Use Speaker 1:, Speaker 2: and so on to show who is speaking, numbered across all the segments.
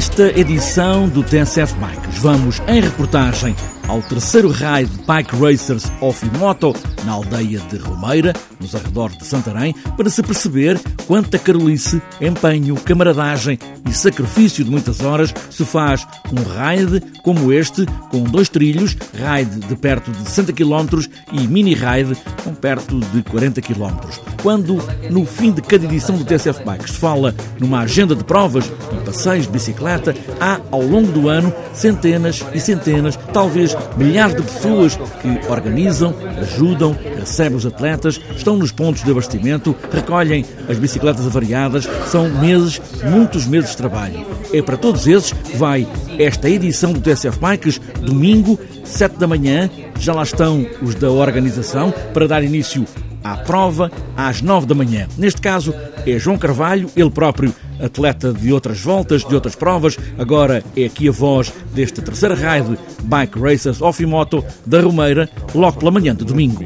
Speaker 1: Nesta edição do TSF Bikes, vamos em reportagem ao terceiro raio de Bike Racers Off Moto na aldeia de Romeira, nos arredores de Santarém, para se perceber quanta carolice, empenho, camaradagem e sacrifício de muitas horas se faz um raid como este, com dois trilhos, raid de perto de 60 km e mini raid com perto de 40 km. Quando, no fim de cada edição do TSF Bikes, se fala numa agenda de provas e passeios de bicicleta, há ao longo do ano centenas e centenas, talvez milhares de pessoas que organizam, ajudam, recebem os atletas, estão nos pontos de abastecimento, recolhem as bicicletas avariadas. São meses, muitos meses de trabalho. É para todos esses que vai esta edição do TSF Bikes, domingo, 7 da manhã. Já lá estão os da organização para dar início à prova às 9 da manhã. Neste caso é João Carvalho, ele próprio atleta de outras voltas, de outras provas, agora é aqui a voz deste terceiro raid Bike Racers Off Moto da Romeira, logo pela manhã de domingo.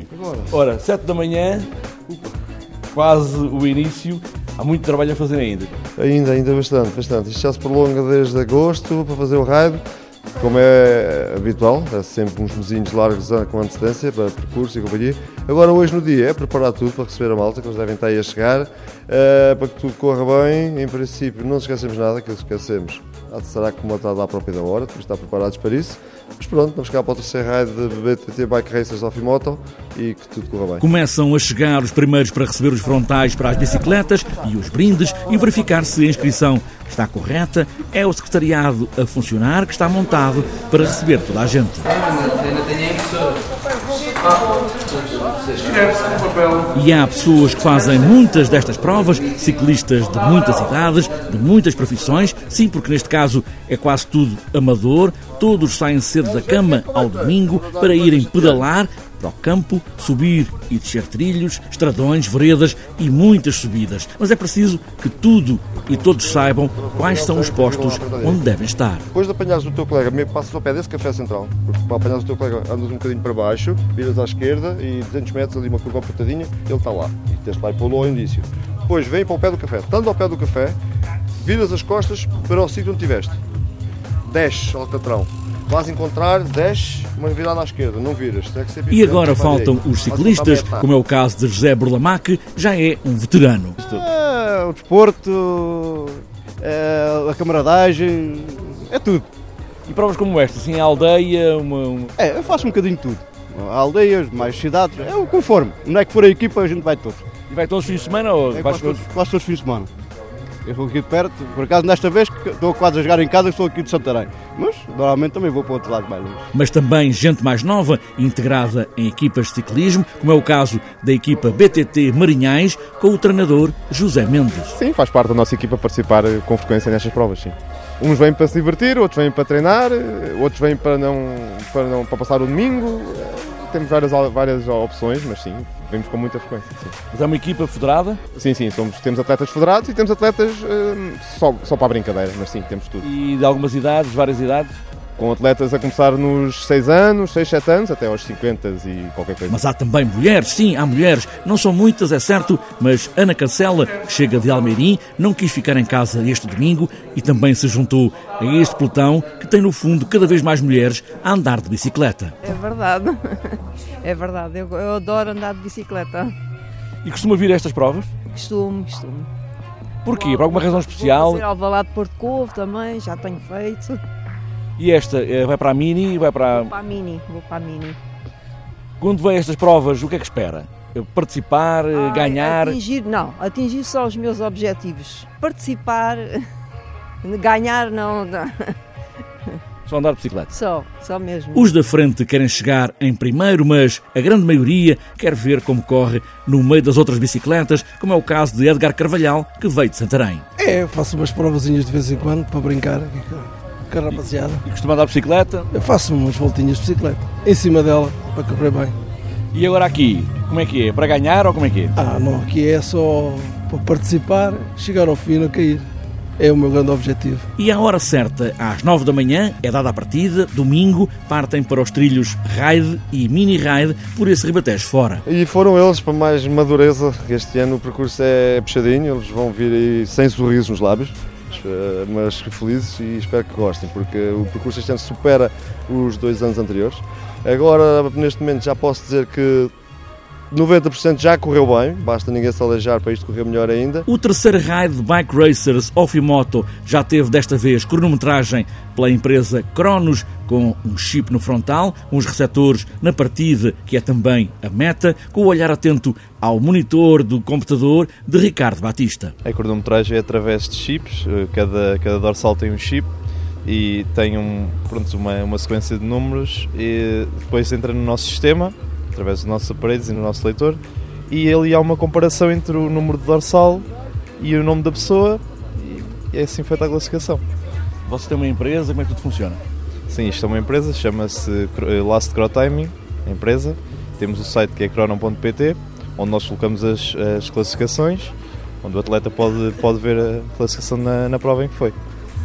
Speaker 1: Ora, 7 da manhã, quase o início, há muito trabalho a fazer ainda.
Speaker 2: Ainda, ainda bastante, bastante. Isto já se prolonga desde agosto para fazer o raid como é habitual, é sempre uns mesinhos largos com antecedência para percurso e companhia. Agora, hoje no dia, é preparar tudo para receber a malta, que eles devem estar aí a chegar, uh, para que tudo corra bem. Em princípio, não esquecemos nada, que esquecemos será comatado à própria da hora, temos de estar preparados para isso. Mas pronto, vamos chegar para o terceiro raid de BTT Bike Racers Off Moto e que tudo corra bem.
Speaker 1: Começam a chegar os primeiros para receber os frontais para as bicicletas e os brindes e verificar se a inscrição está correta. É o secretariado a funcionar que está montado para receber toda a gente. E há pessoas que fazem muitas destas provas, ciclistas de muitas idades, de muitas profissões, sim, porque neste caso é quase tudo amador, todos saem cedo da cama ao domingo para irem pedalar para o campo, subir e descer trilhos, estradões, veredas e muitas subidas. Mas é preciso que tudo e todos saibam quais são os postos onde devem estar.
Speaker 2: Depois de apanhares o teu colega, passas ao pé desse café central, porque para apanhares o teu colega andas um bocadinho para baixo, viras à esquerda e 200 metros ali uma curva apertadinha, ele está lá. E tens lá e pô-lo ao indício. Depois vem para o pé do café. Estando ao pé do café, viras as costas para o sítio onde estiveste. Desce ao catrão Vais encontrar 10, uma virada à esquerda, não viras.
Speaker 1: e agora faltam os ciclistas, como é o caso de José Burlamac, já é um veterano.
Speaker 3: É, o desporto, é, a camaradagem, é tudo.
Speaker 1: E provas como esta, assim, a aldeia, uma, uma...
Speaker 3: É, eu faço um bocadinho de tudo. Aldeias, mais cidades, é o conforme. Não é que for a equipa, a gente vai todos.
Speaker 1: E vai todos os fins de semana ou
Speaker 3: é, quase, todos, quase todos os fins de semana. Eu estou aqui de perto, por acaso nesta vez estou quase a jogar em casa, estou aqui de Santarém. Mas normalmente também vou para o outro lado mais longe.
Speaker 1: Mas também gente mais nova, integrada em equipas de ciclismo, como é o caso da equipa BTT Marinhais, com o treinador José Mendes.
Speaker 4: Sim, faz parte da nossa equipa participar com frequência nestas provas, sim. Uns vêm para se divertir, outros vêm para treinar, outros vêm para, não, para, não, para passar o domingo temos várias, várias opções, mas sim, vemos com muita frequência. Sim.
Speaker 1: Mas é uma equipa federada?
Speaker 4: Sim, sim, somos, temos atletas federados e temos atletas uh, só, só para a brincadeira, mas sim, temos tudo.
Speaker 1: E de algumas idades, várias idades?
Speaker 4: Com atletas a começar nos 6 anos, 6, 7 anos, até aos 50 e qualquer coisa.
Speaker 1: Mas há também mulheres, sim, há mulheres. Não são muitas, é certo, mas Ana Cancela, que chega de Almeirim, não quis ficar em casa este domingo e também se juntou a este pelotão que tem, no fundo, cada vez mais mulheres a andar de bicicleta.
Speaker 5: É verdade, é verdade. Eu, eu adoro andar de bicicleta.
Speaker 1: E costuma vir a estas provas?
Speaker 5: Costumo, costumo.
Speaker 1: Porquê? Por alguma razão especial?
Speaker 5: Vou fazer Alvalade de Porto Covo também, já tenho feito.
Speaker 1: E esta eh, vai para a Mini e vai para...
Speaker 5: Vou para a Mini, vou para a Mini.
Speaker 1: Quando vem estas provas, o que é que espera? Participar, eh, ganhar?
Speaker 5: Atingir, não, atingir só os meus objetivos. Participar, ganhar não... não.
Speaker 1: Só andar de bicicleta?
Speaker 5: Só, só mesmo.
Speaker 1: Os da frente querem chegar em primeiro, mas a grande maioria quer ver como corre no meio das outras bicicletas, como é o caso de Edgar Carvalhal, que veio de Santarém.
Speaker 6: É, eu faço umas provazinhas de vez em quando para brincar com a rapaziada.
Speaker 1: E costuma andar de bicicleta?
Speaker 6: Eu faço umas voltinhas de bicicleta, em cima dela, para correr bem.
Speaker 1: E agora aqui, como é que é? Para ganhar ou como é que é?
Speaker 6: Ah, não, aqui é só para participar, chegar ao fim e não cair. É o meu grande objetivo.
Speaker 1: E a hora certa, às nove da manhã, é dada a partida, domingo, partem para os trilhos Raid e Mini Raid por esse ribatejo fora.
Speaker 2: E foram eles para mais madureza, este ano o percurso é puxadinho, eles vão vir aí sem sorrisos nos lábios mas felizes e espero que gostem, porque o percurso este ano supera os dois anos anteriores. Agora, neste momento, já posso dizer que 90% já correu bem, basta ninguém se aleijar para isto correr melhor ainda.
Speaker 1: O terceiro raio de Bike Racers Ofimoto já teve desta vez cronometragem pela empresa Cronos, com um chip no frontal, uns receptores na partida, que é também a meta, com o olhar atento ao monitor do computador de Ricardo Batista.
Speaker 7: A cronometragem é através de chips, eh, cada, cada dorsal tem um chip e tem um, pronto, uma, uma sequência de números e depois entra no nosso sistema através dos nossos aparelhos e no nosso leitor, e ali há uma comparação entre o número de dorsal e o nome da pessoa, e é assim feita a classificação.
Speaker 1: Você tem uma empresa, como é que tudo funciona?
Speaker 7: Sim, isto é uma empresa, chama-se eh, Last Crow Timing, a empresa. Temos o site que é cronon.pt, onde nós colocamos as, as, classificações, onde o atleta pode, pode ver a classificação na, na prova em que foi.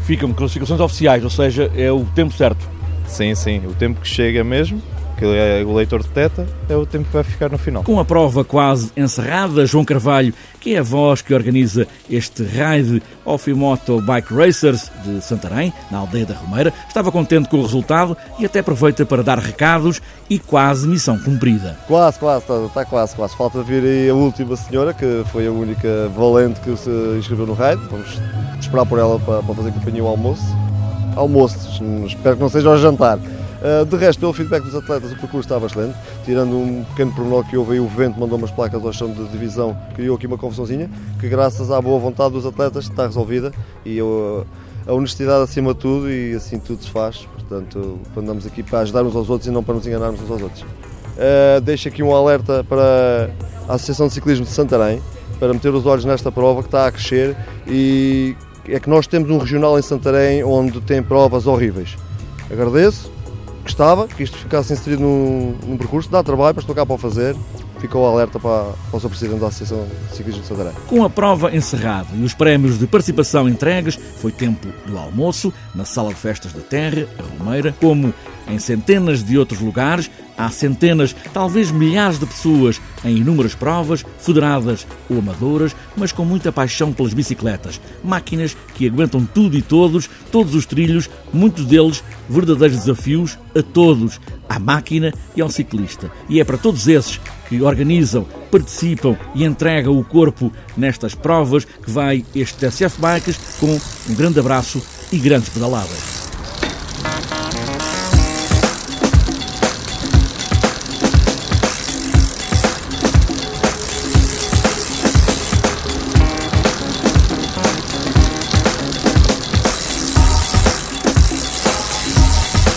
Speaker 1: Ficam classificações oficiais, ou seja, é o tempo certo?
Speaker 7: Sim, sim, o tempo que chega mesmo que é o leitor detecta, é o tempo que vai ficar no final.
Speaker 1: Com a prova quase encerrada, João Carvalho, que é a voz que organiza este raid Ofimoto Bike Racers de Santarém, na aldeia da Romeira, estava contente com o resultado e até aproveita para dar recados e quase missão cumprida.
Speaker 2: Quase, quase, está, está quase, quase. Falta vir aí a última senhora, que foi a única valente que se inscreveu no raid. Vamos esperar por ela para, para fazer companhia ao almoço. Almoço, espero que não seja ao jantar. Uh, de resto, pelo feedback dos atletas, o percurso estava excelente, tirando um pequeno pormenor que houve aí, o vento mandou umas placas ao chão de divisão, criou aqui uma confusãozinha, que graças à boa vontade dos atletas está resolvida e eu, a honestidade acima de tudo e assim tudo se faz, portanto andamos aqui para ajudar uns aos outros e não para nos enganarmos uns aos outros. Uh, deixo aqui um alerta para a Associação de Ciclismo de Santarém, para meter os olhos nesta prova que está a crescer e é que nós temos um regional em Santarém onde tem provas horríveis. Agradeço, gostava que isto ficasse inserido num, num percurso, dá trabalho, mas estou cá para o fazer. Ficou alerta para, para o Sr. Presidente da Associação de Ciclismo de Santarém.
Speaker 1: Com a prova encerrada e os prémios de participação entregues, foi tempo do almoço na Sala de Festas da Terra, a Romeira, como em centenas de outros lugares, há centenas, talvez milhares de pessoas em inúmeras provas, federadas ou amadoras, mas com muita paixão pelas bicicletas. Máquinas que aguentam tudo e todos, todos os trilhos, muitos deles verdadeiros desafios a todos, à máquina e ao ciclista. E é para todos esses que organizam, participam e entregam o corpo nestas provas que vai este TSF Bikes com um grande abraço e grandes pedaladas.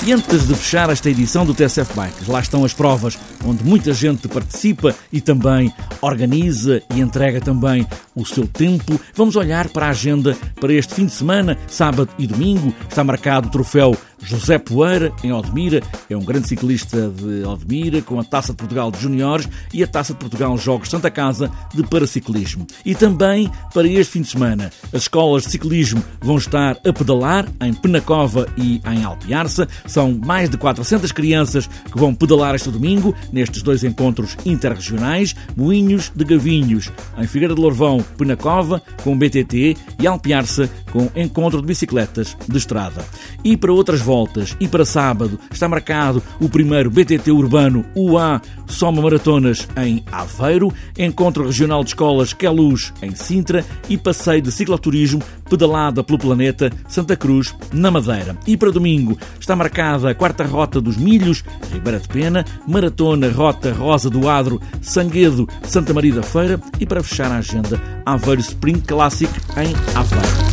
Speaker 1: E antes de fechar esta edição do TSF Bikes, lá estão as provas onde muita gente participa e também organiza e entrega também o seu tempo. Vamos olhar para a agenda para este fim de semana, sábado e domingo. Está marcado o troféu José Poeira, em Odmira, é um grande ciclista de Odmira, com a Taça de Portugal de Juniores e a Taça de Portugal Jogos Santa Casa de Paraciclismo. E também, para este fim de semana, as escolas de ciclismo vão estar a pedalar em Penacova e em Alpiarça. São mais de 400 crianças que vão pedalar este domingo, nestes dois encontros interregionais, Moinhos de Gavinhos, em Figueira de Lourvão, Penacova, com BTT, e Alpiarça, com encontro de bicicletas de estrada. E para outras voltas e para sábado está marcado o primeiro BTT Urbano UA Soma Maratonas em Aveiro, Encontro Regional de Escolas Queluz em Sintra e passeio de cicloturismo pedalada pelo planeta Santa Cruz na Madeira. E para domingo está marcada a quarta rota dos Milhos, Ribeira de Pena, Maratona Rota Rosa do Adro, Sanguedo, Santa Maria da Feira e para fechar a agenda Aveiro Spring Classic em Aveiro.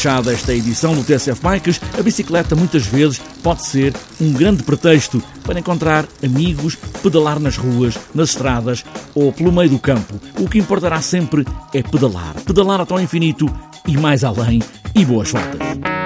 Speaker 1: Fechada esta edição do TSF Bikes, a bicicleta muitas vezes pode ser um grande pretexto para encontrar amigos, pedalar nas ruas, nas estradas ou pelo meio do campo. O que importará sempre é pedalar. Pedalar até ao infinito e mais além. E boas voltas!